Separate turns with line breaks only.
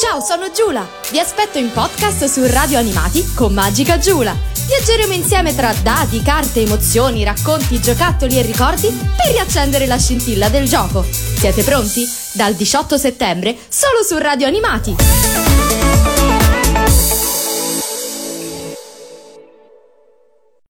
Ciao, sono Giula! Vi aspetto in podcast su Radio Animati con Magica Giula. Viaggeremo insieme tra dati, carte, emozioni, racconti, giocattoli e ricordi per riaccendere la scintilla del gioco. Siete pronti? Dal 18 settembre solo su Radio Animati.